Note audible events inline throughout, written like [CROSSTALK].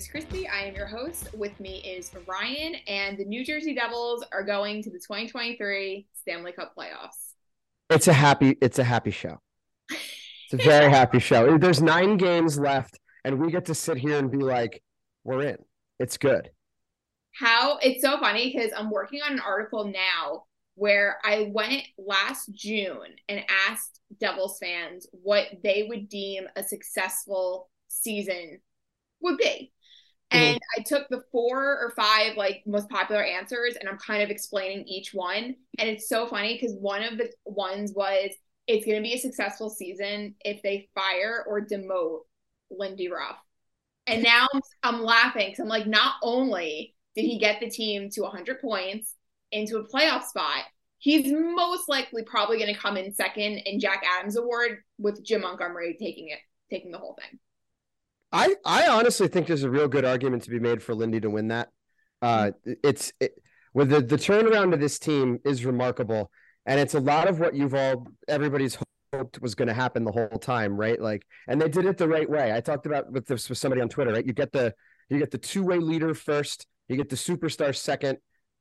is Christy. I am your host. With me is Ryan, and the New Jersey Devils are going to the 2023 Stanley Cup playoffs. It's a happy. It's a happy show. It's a very [LAUGHS] happy show. There's nine games left, and we get to sit here and be like, "We're in. It's good." How it's so funny because I'm working on an article now where I went last June and asked Devils fans what they would deem a successful season would be. Mm-hmm. And I took the four or five like most popular answers and I'm kind of explaining each one. And it's so funny because one of the ones was it's going to be a successful season if they fire or demote Lindy Ruff. And [LAUGHS] now I'm laughing because I'm like, not only did he get the team to 100 points into a playoff spot, he's most likely probably going to come in second in Jack Adams Award with Jim Montgomery taking it, taking the whole thing. I I honestly think there's a real good argument to be made for Lindy to win that. Uh, it's it, with the the turnaround of this team is remarkable, and it's a lot of what you've all everybody's hoped was going to happen the whole time, right? Like, and they did it the right way. I talked about with this with somebody on Twitter, right? You get the you get the two way leader first, you get the superstar second,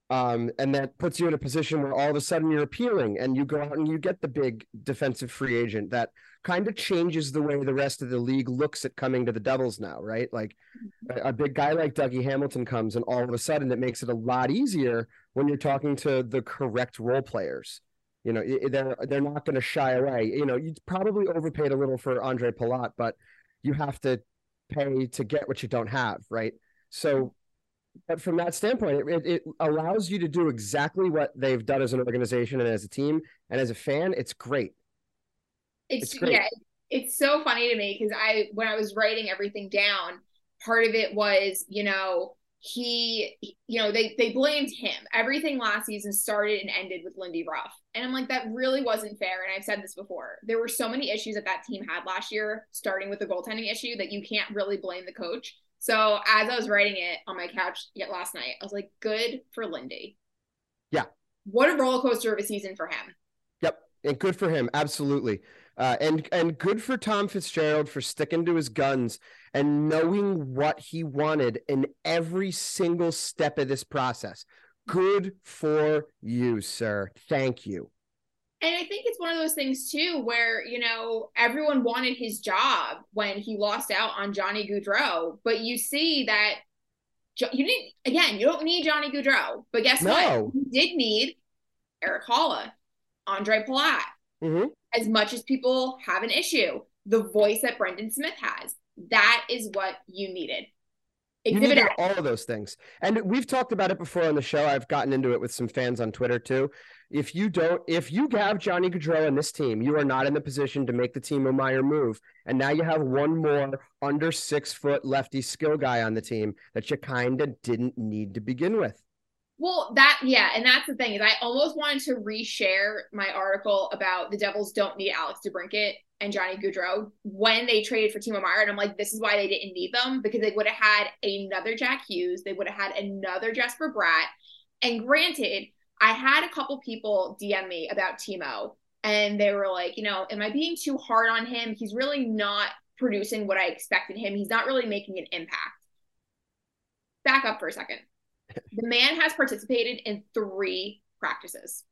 um, and that puts you in a position where all of a sudden you're appealing and you go out and you get the big defensive free agent that kind of changes the way the rest of the league looks at coming to the Devils now, right? Like mm-hmm. a, a, big guy like Dougie Hamilton comes and all of a sudden it makes it a lot easier when you're talking to the correct role players. You know, they're they're not going to shy away. You know, you probably overpaid a little for Andre Palat, but you have to pay to get what you don't have, right? So mm-hmm. but from that standpoint, it, it allows you to do exactly what they've done as an organization and as a team and as a fan. It's great. It's, it's yeah, it's so funny to me because I when I was writing everything down, part of it was you know he you know they they blamed him everything last season started and ended with lindy ruff and i'm like that really wasn't fair and i've said this before there were so many issues that that team had last year starting with the goaltending issue that you can't really blame the coach so as I was writing it on my couch yet last night, I was like, good for Lindy. Yeah. What a roller coaster of a season for him. Yep. And good for him. Absolutely. Uh, and and good for Tom Fitzgerald for sticking to his guns and knowing what he wanted in every single step of this process. Good for you, sir. Thank you. And I think it's one of those things too, where you know everyone wanted his job when he lost out on Johnny Gaudreau, but you see that you didn't. Again, you don't need Johnny Gaudreau, but guess no. what? You did need Erik Haula, Andre Palat. Mm-hmm. As much as people have an issue, the voice that Brendan Smith has, that is what you needed. Exhibit you needed all of those things, and we've talked about it before on the show. I've gotten into it with some fans on Twitter too if you don't, if you have Johnny Gaudreau in this team, you are not in the position to make the Timo Meier move. And now you have one more under six foot lefty skill guy on the team that you kind of didn't need to begin with. Well, that yeah, and that's the thing is I almost wanted to reshare my article about the Devils don't need Alex DeBrincat and Johnny Gaudreau when they traded for Timo Meier, and I'm like, this is why they didn't need them because they would have had another Jack Hughes, they would have had another Jesper Bratt, and granted, I had a couple people DM me about Timo, and they were like, you know, am I being too hard on him? He's really not producing what I expected him. He's not really making an impact. Back up for a second. The man has participated in three practices.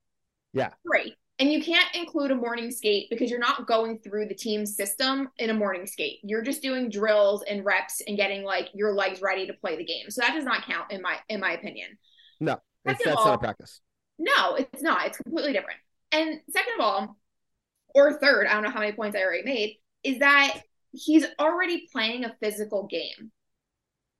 Yeah. Three. And you can't include a morning skate because you're not going through the team system in a morning skate. You're just doing drills and reps and getting like your legs ready to play the game. So that does not count in my in my opinion. No, that's not a practice. No, it's not. It's completely different. And second of all, or third, I don't know how many points I already made, is that he's already playing a physical game.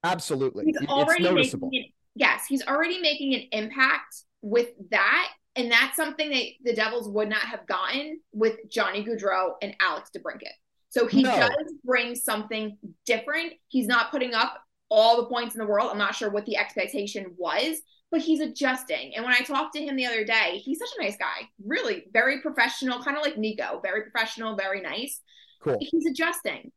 Absolutely. He's already noticeable. Making an, yes, he's already making an impact with that. And that's something that the Devils would not have gotten with Johnny Gaudreau and Alex DeBrincat. So he no. does bring something different. He's not putting up all the points in the world. I'm not sure what the expectation was, but he's adjusting. And when I talked to him the other day, he's such a nice guy, really very professional, kind of like Nico, very professional, very nice. Cool. He's adjusting.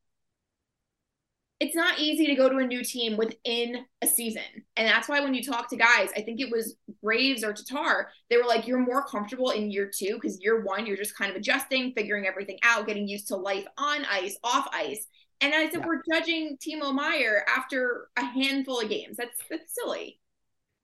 It's not easy to go to a new team within a season. And that's why when you talk to guys, I think it was Graves or Tatar, they were like, you're more comfortable in year two because year one, you're just kind of adjusting, figuring everything out, getting used to life on ice, off ice. And I said, yeah. we're judging Timo Meier after a handful of games. That's that's silly.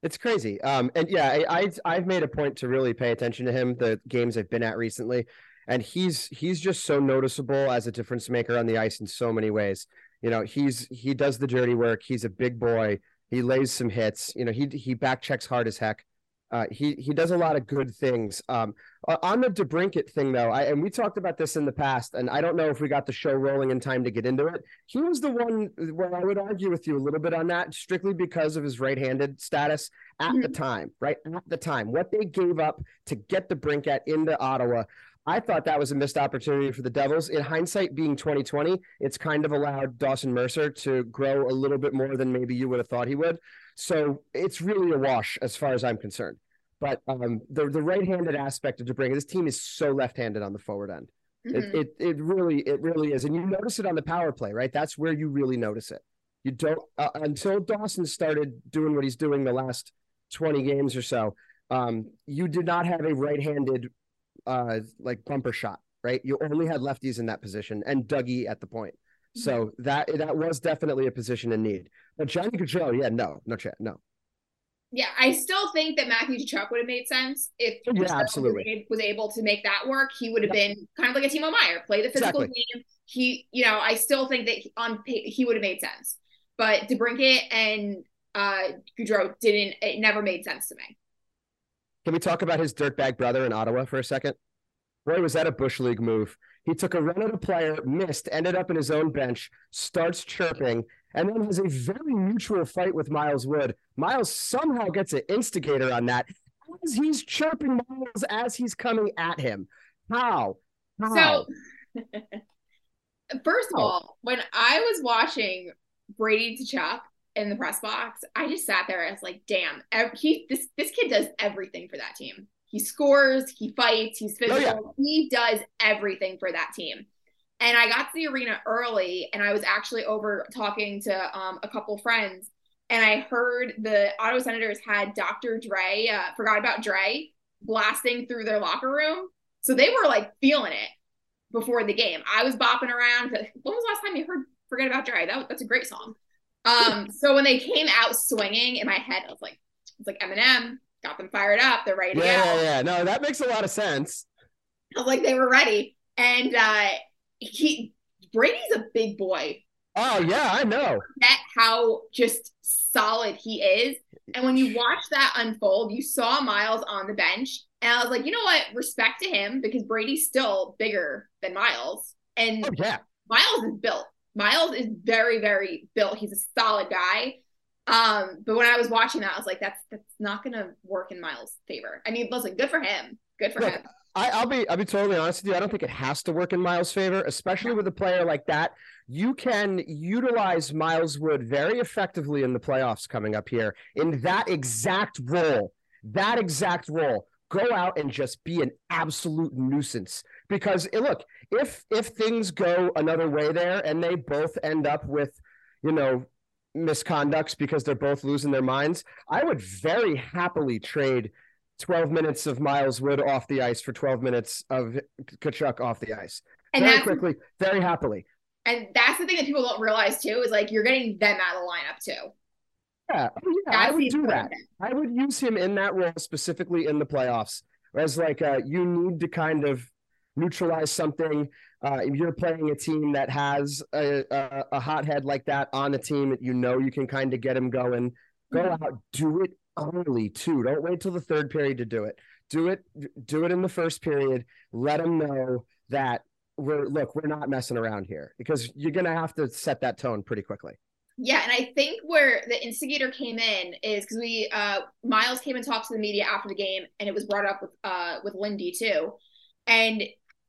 It's crazy. Um, and yeah, I, I have made a point to really pay attention to him the games I've been at recently, and he's he's just so noticeable as a difference maker on the ice in so many ways. You know, he's he does the dirty work. He's a big boy. He lays some hits. You know, he he back checks hard as heck. Uh, he he does a lot of good things. Um, on the DeBrincat thing, though, I, and we talked about this in the past, and I don't know if we got the show rolling in time to get into it. He was the one where I would argue with you a little bit on that, strictly because of his right-handed status at the time, right at the time. What they gave up to get DeBrincat into Ottawa, I thought that was a missed opportunity for the Devils. In hindsight, being 2020, it's kind of allowed Dawson Mercer to grow a little bit more than maybe you would have thought he would. So it's really a wash as far as I'm concerned. But um, the the right-handed aspect of DeBrincat, this team is so left-handed on the forward end. Mm-hmm. It, it it really it really is, and you notice it on the power play, right? That's where you really notice it. You don't uh, until Dawson started doing what he's doing the last 20 games or so. Um, you did not have a right-handed uh, like bumper shot, right? You only had lefties in that position, and Dougie at the point. So that that was definitely a position in need. But Johnny Gaudreau, yeah, no, no, no. Yeah, I still think that Matthew Tkachuk would have made sense if yeah, absolutely was able to make that work. He would have been kind of like a Timo Meier, play the physical exactly. game. He, you know, I still think that on he would have made sense, but DeBrincat and uh Gaudreau didn't. It never made sense to me. Can we talk about his dirtbag brother in Ottawa for a second? Boy, was that a Bush League move. He took a run at a player, missed, ended up in his own bench, starts chirping, and then has a very mutual fight with Miles Wood. Miles somehow gets an instigator on that as he's chirping Miles as he's coming at him. How? How? So, [LAUGHS] first of all, when I was watching Brady Tkachuk in the press box, I just sat there. I was like, "Damn, he this this kid does everything for that team." He scores, he fights, he's physical. Oh, yeah. He does everything for that team. And I got to the arena early and I was actually over talking to um, a couple friends and I heard the Ottawa Senators had Dr. Dre, uh, forgot about Dre, blasting through their locker room. So they were like feeling it before the game. I was bopping around. When was the last time you heard Forget About Dre? That, that's a great song. Um, so when they came out swinging in my head, I was like, it's like Eminem, got them fired up. They're ready yeah. Yeah, yeah, no, that makes a lot of sense. I was like, they were ready. And uh he Brady's a big boy. Oh yeah, I know. That how just solid he is. And when you watch that unfold, you saw Miles on the bench, and I was like, you know what? Respect to him because Brady's still bigger than Miles. And oh, yeah, Miles is built. Miles is very, very built. He's a solid guy. Um, but when I was watching that, I was like, that's that's not gonna work in Miles' favor. I mean, listen, good for him. Good for Look, him. I, will be I'll be totally honest with you. I don't think it has to work in Miles' favor, especially with a player like that. You can utilize Miles Wood very effectively in the playoffs coming up here in that exact role. That exact role. Go out and just be an absolute nuisance. Because eh, look, if if things go another way there and they both end up with, you know, misconducts because they're both losing their minds, I would very happily trade 12 minutes of Miles Wood off the ice for 12 minutes of Tkachuk off the ice. And very quickly, very happily. And that's the thing that people don't realize too is like you're getting them out of the lineup too. Yeah, oh, yeah, I would do that. I would use him in that role specifically in the playoffs, as like uh, you need to kind of neutralize something. Uh, if you're playing a team that has a, a, a hothead like that on the team, you know you can kind of get him going. Go mm-hmm. out, do it early too. Don't wait till the third period to do it. Do it. Do it in the first period. Let them know that we're look. We're not messing around here because you're gonna have to set that tone pretty quickly. Yeah, and I think where the instigator came in is because we uh Miles came and talked to the media after the game, and it was brought up with uh with Lindy too, and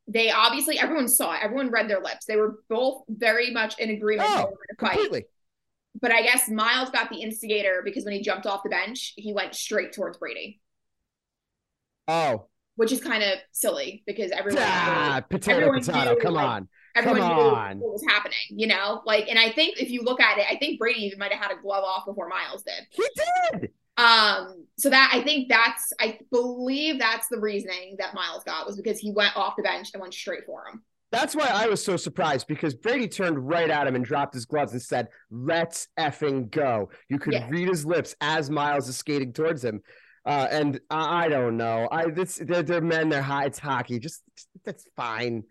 they obviously everyone saw it. Everyone read their lips. They were both very much in agreement. Oh, completely. But I guess Miles got the instigator because when he jumped off the bench, he went straight towards Brady. Oh. Which is kind of silly because everyone. Ah, knew, potato, everyone potato. Knew, come like, on. Everyone come knew on. what was happening, you know? Like, and I think if you look at it, I think Brady even might have had a glove off before Miles did. He did. Um, so that I think that's I believe that's the reasoning that Miles got was because he went off the bench and went straight for him. That's why I was so surprised because Brady turned right at him and dropped his gloves and said, "Let's effing go." You could Yeah. read his lips as Miles is skating towards him. Uh, and I, I don't know. I this they're, they're men. They're high. It's hockey. Just that's fine.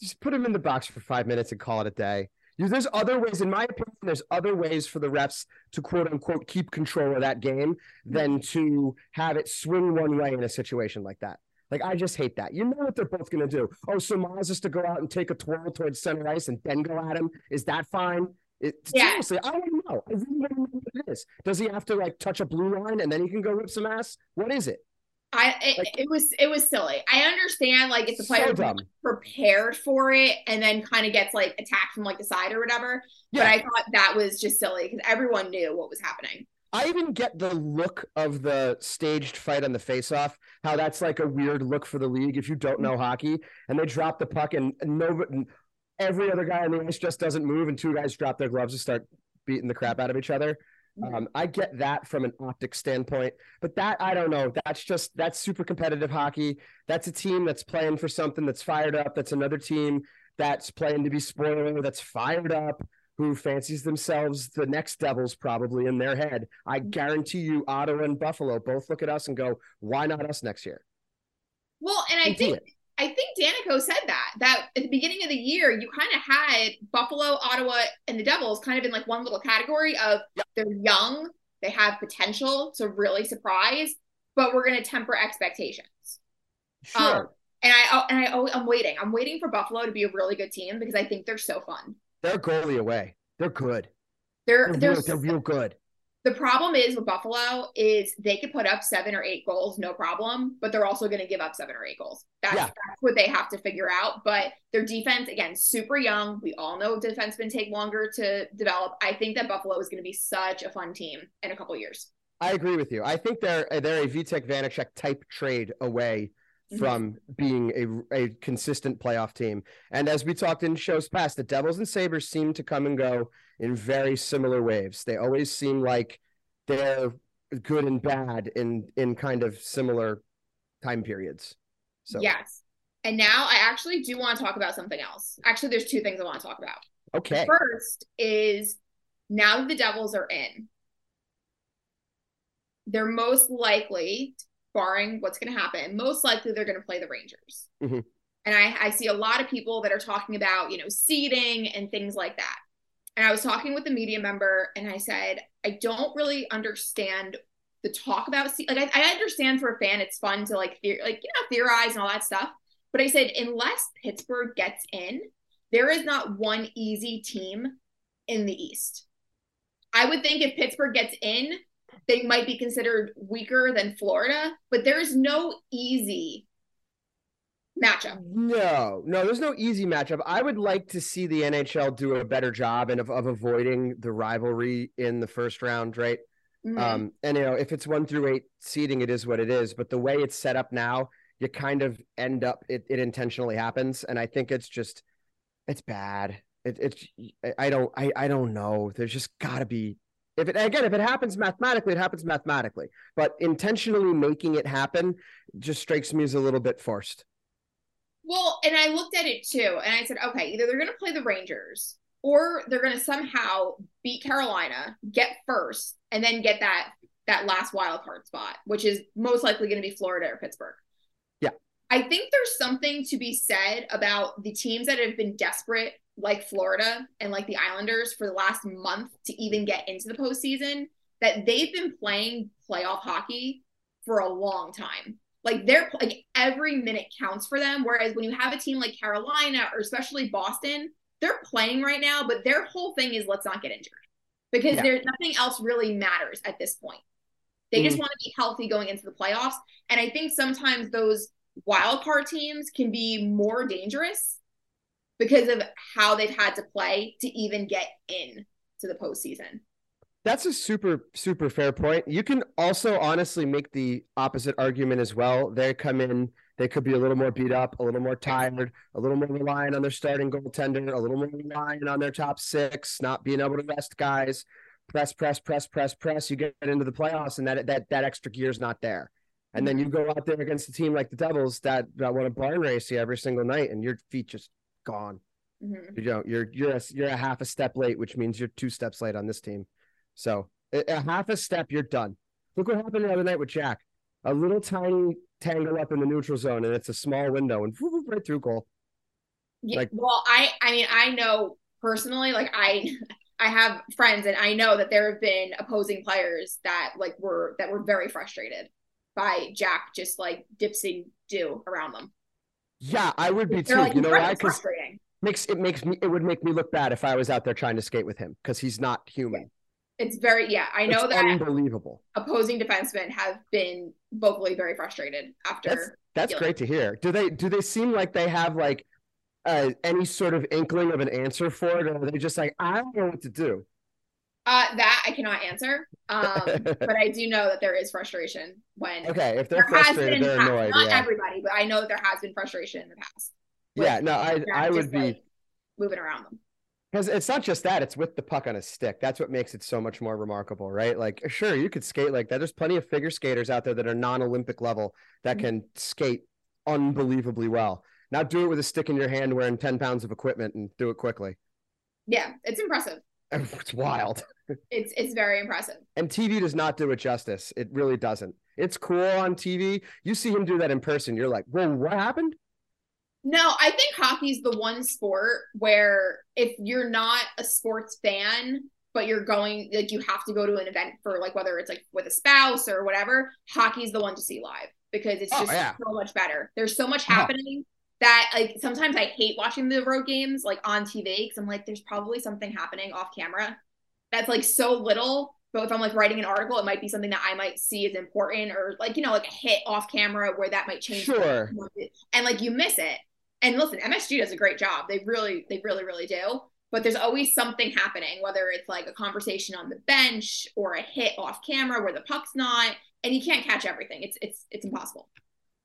Just put him in the box for five minutes and call it a day. There's other ways, in my opinion. There's other ways for the refs to quote unquote keep control of that game than mm-hmm. to have it swing one way in a situation like that. Like I just hate that. You know what they're both going to do. Oh, so Miles is to go out and take a twirl towards center ice and then go at him. Is that fine? It, Yeah. Seriously, I don't know. I really don't know what it is. Does he have to like touch a blue line and then he can go rip some ass? What is it? I it, Like- it was it was silly. I understand like if the player So prepared for it and then kind of gets like attacked from like the side or whatever. But Yeah. I thought that was just silly because everyone knew what was happening. I even get the look of the staged fight on the face-off. How that's like a weird look for the league if you don't know hockey, and they drop the puck and no, every other guy on the ice just doesn't move, and two guys drop their gloves and start beating the crap out of each other. Um, I get that from an optic standpoint, but that I don't know. That's just that's super competitive hockey. That's a team that's playing for something that's fired up. That's another team that's playing to be spoiler. That's fired up. Who fancies themselves the next Devils probably in their head? I guarantee you, Ottawa and Buffalo both look at us and go, "Why not us next year?" Well, and I think. I think Danico said that that at the beginning of the year you kind of had Buffalo, Ottawa, and the Devils kind of in like one little category of they're young, they have potential to really surprise, but we're going to temper expectations. Sure. Um, and I and I oh, I'm waiting. I'm waiting for Buffalo to be a really good team because I think they're so fun. they're goalie away. They're good. They're They're, they're, real, they're real good. The problem is with Buffalo is they could put up seven or eight goals, no problem, but they're also going to give up seven or eight goals. That's, Yeah. that's what they have to figure out. But their defense, again, super young. We all know defensemen take longer to develop. I think that Buffalo is going to be such a fun team in a couple years. I agree with you. I think they're they're a Vitek Vanacek type trade away. Mm-hmm. from being a, a consistent playoff team. And as we talked in shows past, the Devils and Sabres seem to come and go in very similar waves. They always seem like they're good and bad in in kind of similar time periods. So Yes. And now I actually do want to talk about something else. Actually, there's two things I want to talk about. okay. First is now that the Devils are in, they're most likely, barring what's going to happen, most likely they're going to play the Rangers. Mhm. And I, I see a lot of people that are talking about, you know, seeding and things like that. And I was talking with a media member and I said, I don't really understand the talk about se- like I, I understand for a fan it's fun to like like you know theorize and all that stuff. But I said unless Pittsburgh gets in, there is not one easy team in the East. I would think if Pittsburgh gets in, they might be considered weaker than Florida, but there is no easy matchup. No, no, there's no easy matchup. I would like to see the NHL do a better job and of, of avoiding the rivalry in the first round, right? Mhm. Um, and you know, if it's one through eight seating, it is what it is. But the way it's set up now, you kind of end up it, it intentionally happens, and I think it's just it's bad. It, it's I- I don't I I don't know. There's just got to be if it again if it happens mathematically, it happens mathematically. But intentionally making it happen just strikes me as a little bit forced. Well, and I looked at it too, and I said, okay, either they're going to play the Rangers or they're going to somehow beat Carolina, get first, and then get that that last wild card spot, which is most likely going to be Florida or Pittsburgh. Yeah. I think there's something to be said about the teams that have been desperate, like Florida and like the Islanders, for the last month to even get into the postseason. That they've been playing playoff hockey for a long time. Like they're like every minute counts for them. Whereas when you have a team like Carolina or especially Boston, they're playing right now, but their whole thing is let's not get injured because Yeah. there's nothing else really matters at this point. They just Mhm. want to be healthy going into the playoffs. And I think sometimes those wild card teams can be more dangerous because of how they've had to play to even get in to the postseason. That's a super, super fair point. You can also honestly make the opposite argument as well. They come in, they could be a little more beat up, a little more tired, a little more reliant on their starting goaltender, a little more reliant on their top six, not being able to rest guys. Press, press, press, press, press. You get into the playoffs, and that that that extra gear is not there. And then you go out there against a team like the Devils that, that want to barn race you every single night, and your feet just gone. Mhm. You don't. You're you're a, you're a half a step late, which means you're two steps late on this team. So a, a half a step, you're done. Look what happened the other night with Jack. A little tiny tangle up in the neutral zone, and it's a small window, and whoop, whoop, right through goal. Yeah, Like- well, I I mean, I know personally, like I I have friends and I know that there have been opposing players that like were that were very frustrated by Jack just like dipsing do around them. Yeah, I would be too. like you know why? Because makes it makes me it would make me look bad if I was out there trying to skate with him because he's not human. It's very yeah, I know It's that unbelievable. opposing defensemen have been vocally very frustrated after That's that's great to hear. Do they do they seem like they have like uh, any sort of inkling of an answer for it, or are they just like I don't know what to do? Uh that I cannot answer. Um [LAUGHS] but I do know that there is frustration when Okay, if there they're has frustrated, been they're not, annoyed. not yeah, everybody, but I know that there has been frustration in the past. yeah. No, I I would be like, moving around them. because it's not just that; it's with the puck on a stick. That's what makes it so much more remarkable, right? Like, sure, you could skate like that. There's plenty of figure skaters out there that are non-Olympic level that Mhm. can skate unbelievably well. Now do it with a stick in your hand, wearing ten pounds of equipment, and do it quickly. Yeah, it's impressive. It's wild. It's it's very impressive. And TV does not do it justice. It really doesn't. It's cool on TV. You see him do that in person, you're like, whoa, what happened? No, I think hockey's the one sport where if you're not a sports fan, but you're going like you have to go to an event for like whether it's like with a spouse or whatever, hockey's the one to see live because it's Oh, just yeah. so much better. There's so much happening that like sometimes I hate watching the road games like on TV because I'm like, there's probably something happening off camera that's like so little. But if I'm like writing an article, it might be something that I might see as important or like, you know, like a hit off camera where that might change Sure. and like you miss it. And listen, MSG does a great job. They really, they really, really do. But there's always something happening, whether it's like a conversation on the bench or a hit off camera where the puck's not, and you can't catch everything. It's it's it's impossible.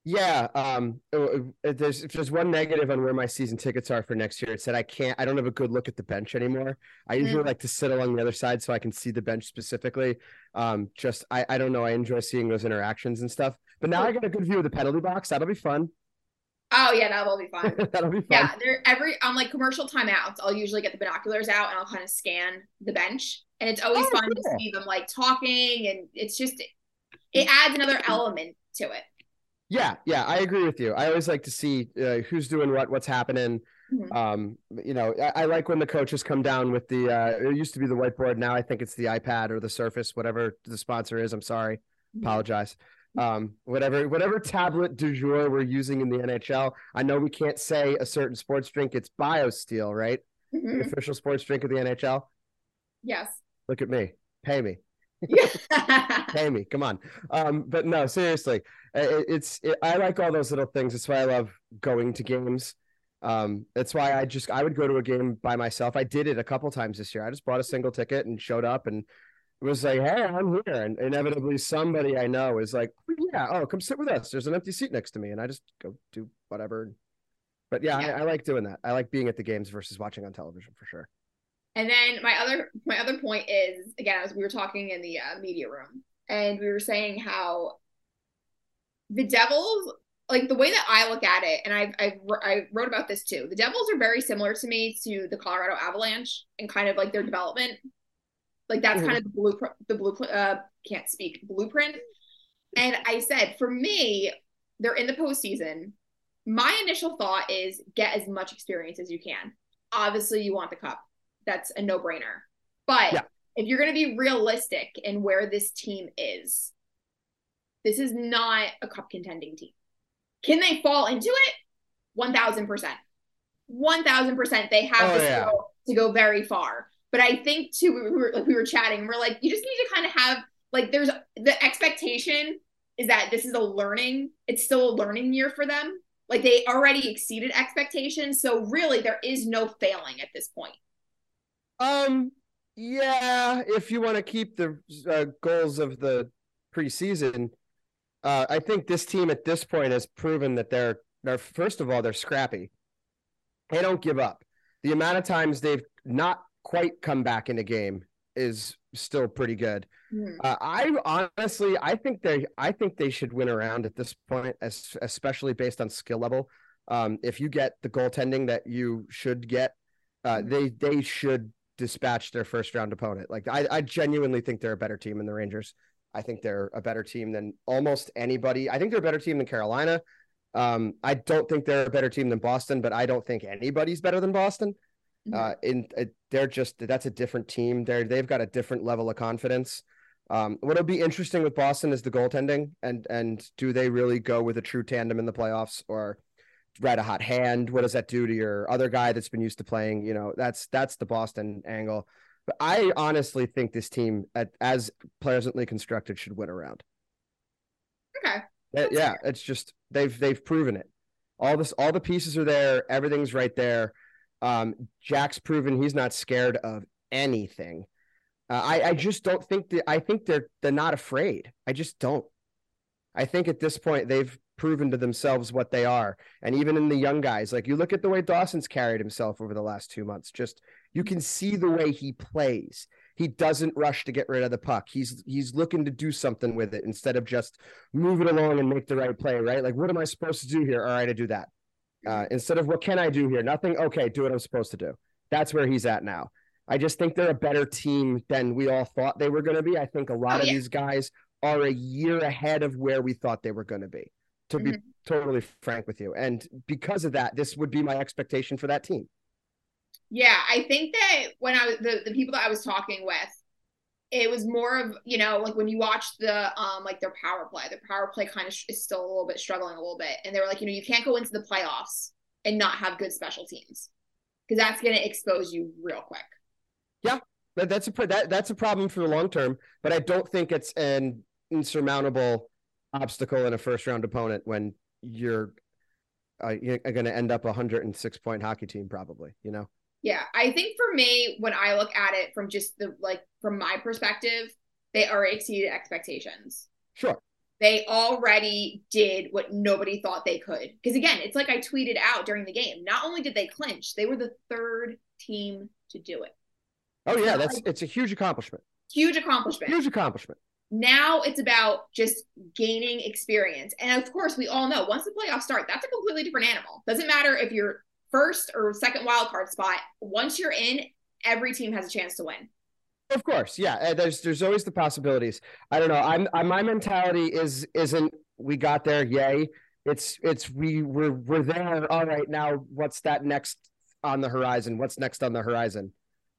Yeah. Um, uh, uh, there's if there's one negative on where my season tickets are for next year. It said I can't. I don't have a good look at the bench anymore. I usually Mm. like to sit along the other side so I can see the bench specifically. Um, just I I don't know. I enjoy seeing those interactions and stuff. But now I got a good view of the penalty box. That'll be fun. Oh yeah, that will be fun. [LAUGHS] That'll be fun. yeah, there every on like commercial timeouts, I'll usually get the binoculars out and I'll kind of scan the bench, and it's always Oh, fun to see them like talking, and it's just it adds another element to it. Yeah, yeah, I agree with you. I always like to see uh, who's doing what, what's happening. Mhm. Um, you know, I, I like when the coaches come down with the. Uh, it used to be the whiteboard. Now I think it's the iPad or the Surface, whatever the sponsor is. I'm sorry, Mm-hmm. apologize. Um, whatever, whatever tablet du jour we're using in the NHL. I know we can't say a certain sports drink. It's BioSteel, right? The Mhm. official sports drink of the NHL. Yes. Look at me, pay me. Yeah. [LAUGHS] pay me come on. Um but no seriously i- i- it's it, i like all those little things. That's why i love going to games. Um that's why i just i would go to a game by myself. I did it a couple times this year. I just bought a single ticket and showed up and was like hey i'm here. And inevitably somebody i know is like "Oh, yeah oh come sit with us. There's an empty seat next to me. And i just go do whatever. But yeah, Yeah. I, I like doing that. I like being at the games versus watching on television for sure And then my other my other point is again as we were talking in the uh, media room and we were saying how the Devils like the way that I look at it and I've, I've I wrote about this too. The Devils are very similar to me to the Colorado Avalanche and kind of like their development. Like that's Mhm. kind of the blueprint the blue uh can't speak blueprint. And I said for me they're in the postseason. My initial thought is get as much experience as you can. Obviously you want the cup that's a no-brainer. But Yeah. if you're going to be realistic in where this team is, this is not a cup contending team. Can they fall into it? 1000%. 1000% they have Oh, the yeah. skill to go very far. But I think too we were like we were chatting, we're like you just need to kind of have like there's the expectation is that this is a learning, it's still a learning year for them. Like they already exceeded expectations, so really there is no failing at this point. Um, yeah, if you want to keep the uh, goals of the preseason, uh, I think this team at this point has proven that they're they're first of all they're scrappy. They don't give up. The amount of times they've not quite come back in a game is still pretty good. Mhm. Uh, I honestly, I think they, I think they should win around at this point, as especially based on skill level. Um, if you get the goaltending that you should get, uh, Mm-hmm. they they should dispatch their first round opponent. Like I, I genuinely think they're a better team than the Rangers. I think they're a better team than almost anybody. I think they're a better team than Carolina. Um, I don't think they're a better team than Boston, but I don't think anybody's better than Boston. Mhm. Uh, in uh, they're just that's a different team. They're they've got a different level of confidence. Um, what'll be interesting with Boston is the goaltending, and and do they really go with a true tandem in the playoffs, or ride a hot hand? What does that do to your other guy that's been used to playing? You know, that's that's the Boston angle. But I honestly think this team, at, as pleasantly constructed, should win around. Okay. That's yeah, it's just they've they've proven it. All this, all the pieces are there. Everything's right there. Um, Jack's proven he's not scared of anything. Uh, I I just don't think that. I think they're they're not afraid. I just don't. I think at this point they've proven to themselves what they are, and even in the young guys, like you look at the way Dawson's carried himself over the last two months. Just you can see the way he plays. He doesn't rush to get rid of the puck. He's he's looking to do something with it instead of just move it along and make the right play. Right? Like what am I supposed to do here? All right, I do that. Uh, instead of what can I do here? Nothing. Okay, do what I'm supposed to do. That's where he's at now. I just think they're a better team than we all thought they were going to be. I think a lot Oh, of yeah. these guys are a year ahead of where we thought they were going to be. To be Mhm. totally frank with you, and because of that, this would be my expectation for that team. Yeah, I think that when I was the, the people that I was talking with, it was more of, you know, like when you watch the um like their power play, their power play kind of sh- is still a little bit struggling a little bit. And they were like, you know, you can't go into the playoffs and not have good special teams. Because that's gonna expose you real quick. That, that's a that that's a problem for the long term, but I don't think it's an insurmountable obstacle in a first round opponent when you're uh, you're going to end up a hundred and six point hockey team, probably. You know. Yeah, I think for me, when I look at it from just the like from my perspective, they already exceeded expectations. Sure. They already did what nobody thought they could. Because again, it's like I tweeted out during the game. Not only did they clinch, they were the third team to do it. Oh yeah, that's like- it's a huge accomplishment. Huge accomplishment. Huge accomplishment. Now it's about just gaining experience. And of course, we all know once the playoffs start, that's a completely different animal. Doesn't matter if you're first or second wild card spot. Once you're in, every team has a chance to win. Of course, yeah. uh, There's there's always the possibilities. I don't know. I'm, i my mentality is isn't we got there, yay. It's it's we we're we're there. All right, now what's that next on the horizon? What's next on the horizon?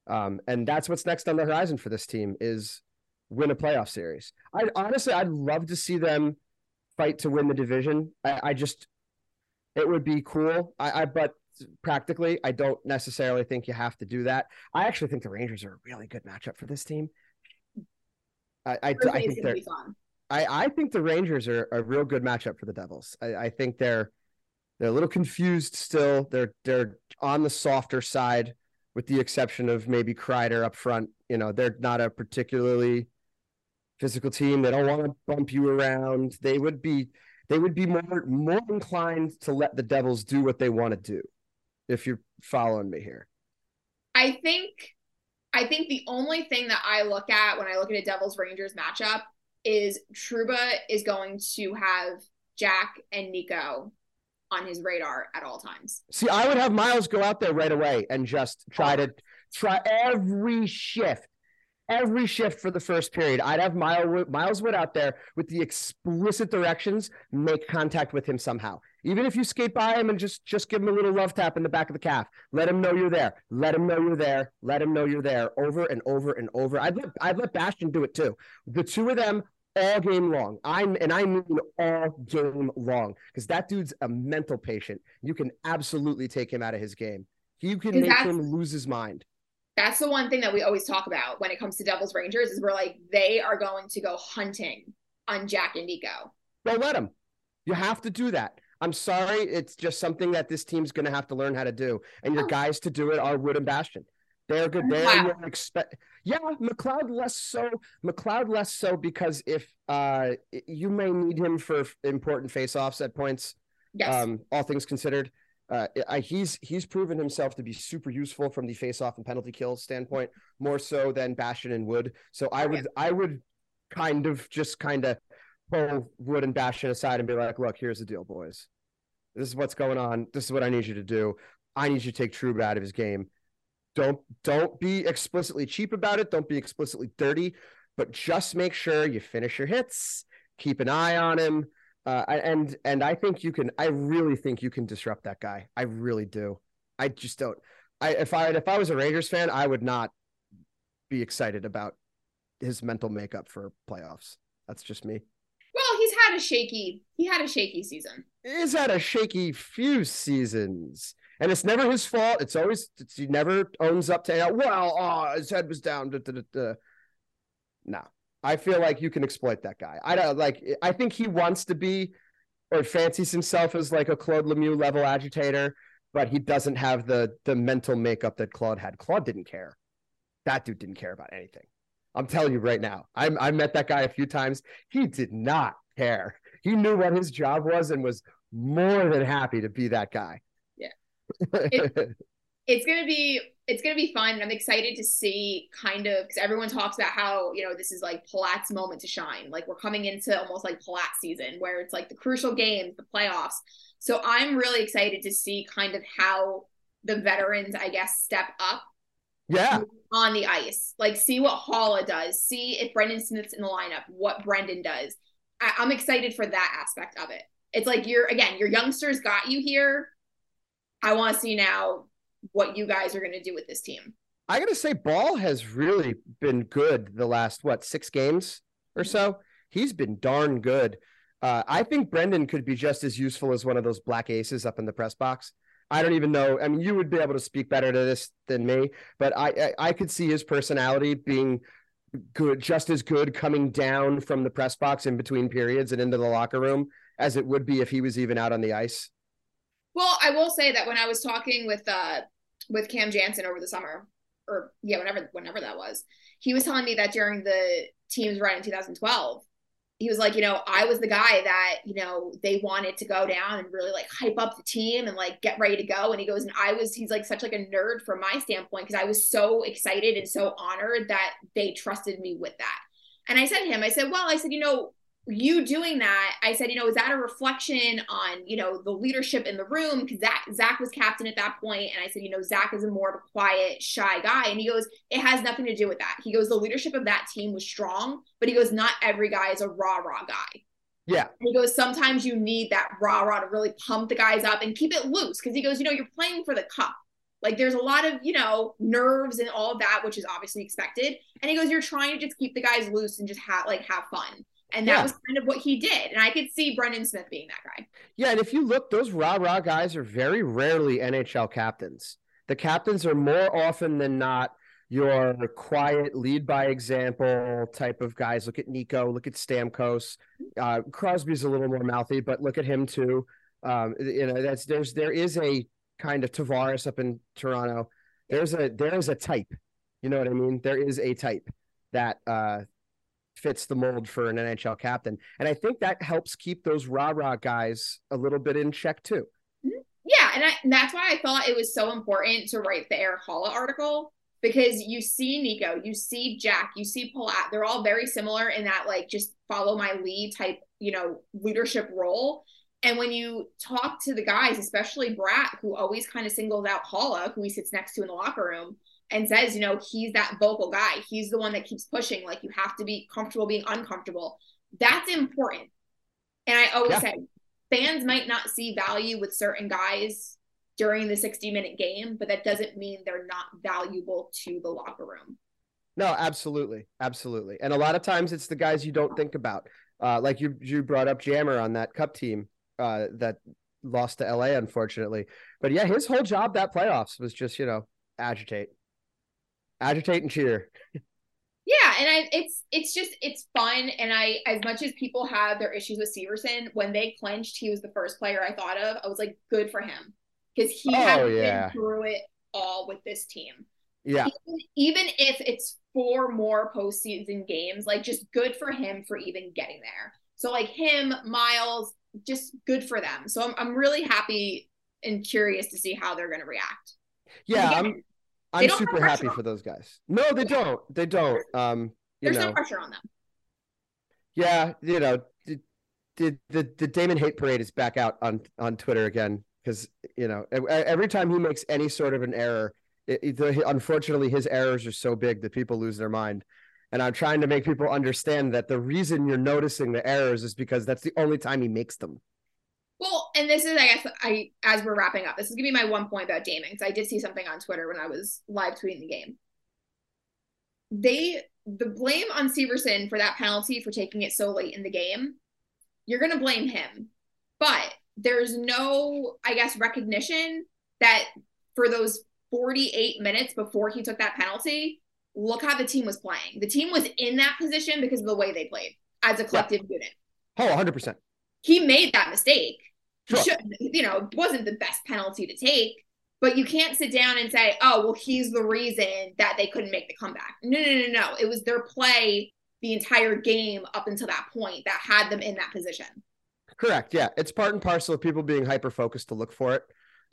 Um, and that's what's next on the horizon for this team is win a playoff series. I honestly I'd love to see them fight to win the division. I, I just it would be cool. I, I but practically I don't necessarily think you have to do that. I actually think the Rangers are a really good matchup for this team. I I, I think they're. I, I think the Rangers are a real good matchup for the Devils. I, I think they're they're a little confused still. They're they're on the softer side, with the exception of maybe Kreider up front. You know, they're not a particularly physical team. They don't want to bump you around. They would be they would be more more inclined to let the Devils do what they want to do. If you're following me here. I think I think the only thing that I look at when I look at a Devils Rangers matchup is Trouba is going to have Jack and Nico on his radar at all times. See, I would have Miles go out there right away and just try oh. to try every shift, every shift for the first period. I'd have Miles Miles Wood out there with the explicit directions, make contact with him somehow. Even if you skate by him and just just give him a little love tap in the back of the calf, let him know you're there. Let him know you're there. Let him know you're there. Over and over and over. I'd let I'd let Bastian do it too. The two of them all game long. I'm and I mean all game long because that dude's a mental patient. You can absolutely take him out of his game. You can make him lose his mind. That's the one thing that we always talk about when it comes to Devils Rangers is we're like they are going to go hunting on Jack and Nico. Don't let them. You have to do that. I'm sorry, it's just something that this team's going to have to learn how to do. And your Oh. guys to do it are Wood and Bastian. They're good. They're your expect. Yeah, McLeod less so. McLeod less so because if uh you may need him for important face-offs at points. Yes. um, all things considered. Uh, he's he's proven himself to be super useful from the face-off and penalty kill standpoint, more so than Bastian and Wood. So I would I would kind of just kind of pull Wood and Bastian aside and be like, look, here's the deal, boys. This is what's going on. This is what I need you to do. I need you to take Trouba out of his game. Don't don't be explicitly cheap about it. Don't be explicitly dirty, but just make sure you finish your hits. Keep an eye on him. Uh, and and I think you can. I really think you can disrupt that guy. I really do. I just don't. I if I if I was a Rangers fan, I would not be excited about his mental makeup for playoffs. That's just me. Well, he's had a shaky. He had a shaky season. He's had a shaky few seasons, and it's never his fault. It's always it's, he never owns up to. Well, oh, his head was down. Da, da, da, no, I feel like you can exploit that guy. I don't like. I think he wants to be, or fancies himself as like a Claude Lemieux level agitator, but he doesn't have the the mental makeup that Claude had. Claude didn't care. That dude didn't care about anything. I'm telling you right now. I I met that guy a few times. He did not care. He knew what his job was and was more than happy to be that guy. Yeah. It, it's gonna be it's gonna be fun. And I'm excited to see kind of because everyone talks about how you know this is like Palat's moment to shine. Like we're coming into almost like Palat season where it's like the crucial games, the playoffs. So I'm really excited to see kind of how the veterans, I guess, step up. Yeah. On the ice, like see what Haula does, see if Brendan Smith's in the lineup, what Brendan does. I, I'm excited for that aspect of it. It's like you're again, your youngsters got you here. I want to see now what you guys are going to do with this team. I got to say, Ball has really been good the last, what, six games or so? He's been darn good. Uh, I think Brendan could be just as useful as one of those black aces up in the press box. I don't even know. I mean, you would be able to speak better to this than me, but I, I, I could see his personality being good, just as good coming down from the press box in between periods and into the locker room as it would be if he was even out on the ice. Well, I will say that when I was talking with uh with Cam Janssen over the summer, or yeah, whenever whenever that was, he was telling me that during the team's run in 2012, he was like, you know, I was the guy that, you know, they wanted to go down and really like hype up the team and like get ready to go. And he goes, and I was, he's like such like a nerd from my standpoint because I was so excited and so honored that they trusted me with that. And I said to him, I said, well, I said, you know, you doing that, I said, you know, is that a reflection on, you know, the leadership in the room? Because Zach, Zach was captain at that point, And I said, you know, Zach is a more of a quiet, shy guy. And he goes, it has nothing to do with that. He goes, the leadership of that team was strong, but he goes, not every guy is a rah rah guy. Yeah. And he goes, sometimes you need that rah rah to really pump the guys up and keep it loose. Cause he goes, you know, you're playing for the cup. Like there's a lot of, you know, nerves and all of that, which is obviously expected. And he goes, you're trying to just keep the guys loose and just have like have fun. And that yeah. was kind of what he did. And I could see Brendan Smith being that guy. Yeah. And if you look, those rah rah guys are very rarely NHL captains. The captains are more often than not your quiet, lead by example type of guys. Look at Nico, look at Stamkos. Uh, Crosby's a little more mouthy, but look at him too. Um, you know, that's there's there is a kind of Tavares up in Toronto. There's a there is a type. You know what I mean? There is a type that uh, fits the mold for an NHL captain. And I think that helps keep those rah rah guys a little bit in check too. Yeah. And, I, and that's why I thought it was so important to write the Erik Haula article because you see Nico, you see Jack, you see Palat. They're all very similar in that, like, just follow my lead type, you know, leadership role. And when you talk to the guys, especially Bratt, who always kind of singles out Haula, who he sits next to in the locker room, and says, you know, he's that vocal guy. He's the one that keeps pushing. Like you have to be comfortable being uncomfortable. That's important. And I always yeah. say fans might not see value with certain guys during the 60 minute game, but that doesn't mean they're not valuable to the locker room. No, absolutely. Absolutely. And a lot of times it's the guys you don't think about. Uh, like you you brought up Jammer on that cup team uh, that lost to LA, unfortunately. But yeah, his whole job that playoffs was just, you know, agitate agitate and cheer. Yeah, and I it's it's just it's fun, and I as much as people have their issues with Severson, when they clinched, he was the first player I thought of. I was like, good for him because he oh, yeah. been through it all with this team. Yeah, even, even if it's four more postseason games, like just good for him for even getting there. So like him, Miles, just good for them. So I'm I'm really happy and curious to see how they're going to react. Yeah, I'm I'm super happy for those guys. No, they yeah. don't. They don't. Um, There's know. no pressure on them. Yeah, you know, the, the the Damon hate parade is back out on on Twitter again because you know every time he makes any sort of an error, it, it, unfortunately his errors are so big that people lose their mind. And I'm trying to make people understand that the reason you're noticing the errors is because that's the only time he makes them. And this is, I guess, I as we're wrapping up, this is gonna be my one point about Damon because I did see something on Twitter when I was live tweeting the game. They the blame on Severson for that penalty for taking it so late in the game, you're gonna blame him, but there's no, I guess, recognition that for those 48 minutes before he took that penalty, look how the team was playing. The team was in that position because of the way they played as a collective yeah. unit. Oh, 100%. He made that mistake. Sure. Should, you know, it wasn't the best penalty to take, but you can't sit down and say, oh, well, he's the reason that they couldn't make the comeback. No, no, no, no. It was their play the entire game up until that point that had them in that position. Correct. Yeah. It's part and parcel of people being hyper focused to look for it.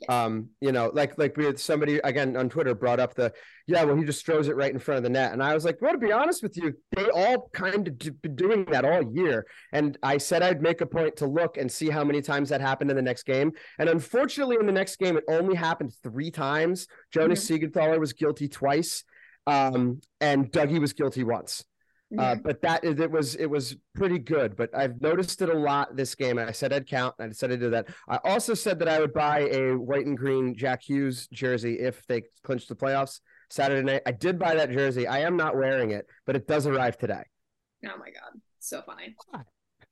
Um, you know, like like we had somebody again on Twitter brought up the yeah, well, he just throws it right in front of the net, and I was like, well, to be honest with you, they all kind of been doing that all year, and I said I'd make a point to look and see how many times that happened in the next game, and unfortunately, in the next game, it only happened three times. Jonas mm-hmm. Siegenthaler was guilty twice, um, and Dougie was guilty once. Uh, but that it was it was pretty good. But I've noticed it a lot this game. I said I'd count. I said I'd do that. I also said that I would buy a white and green Jack Hughes jersey if they clinched the playoffs Saturday night. I did buy that jersey. I am not wearing it, but it does arrive today. Oh my god, so funny.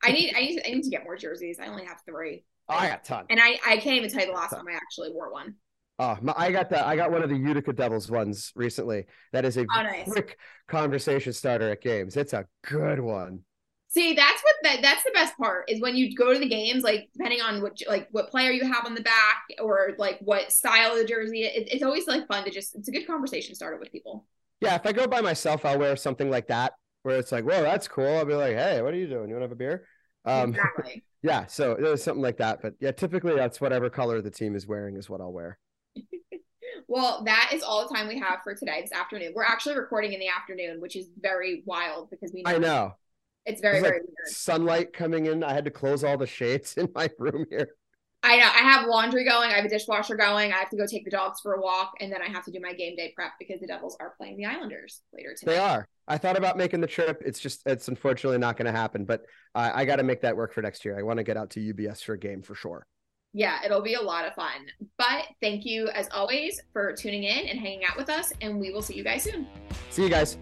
I need I need I need to get more jerseys. I only have three. Oh, I got a ton. And I I can't even tell you the last time I actually wore one. Oh, my, I got the I got one of the Utica Devils ones recently. That is a oh, nice. quick conversation starter at games. It's a good one. See, that's what that that's the best part is when you go to the games, like depending on what like what player you have on the back or like what style of the jersey. It, it's always like fun to just it's a good conversation starter with people. Yeah, if I go by myself, I'll wear something like that where it's like, "Whoa, that's cool." I'll be like, "Hey, what are you doing? You want to have a beer?" Um, exactly. [LAUGHS] yeah, so there's something like that. But yeah, typically that's whatever color the team is wearing is what I'll wear. Well, that is all the time we have for today, this afternoon. We're actually recording in the afternoon, which is very wild because we know I know. It's very, very like weird. Sunlight coming in. I had to close all the shades in my [LAUGHS] room here. I know. I have laundry going. I have a dishwasher going. I have to go take the dogs for a walk, and then I have to do my game day prep because the Devils are playing the Islanders later today. They are. I thought about making the trip. It's just, it's unfortunately not going to happen. But I got to make that work for next year. I want to get out to UBS for a game for sure yeah, it'll be a lot of fun. But thank you as always for tuning in and hanging out with us, and we will see you guys soon. See you guys.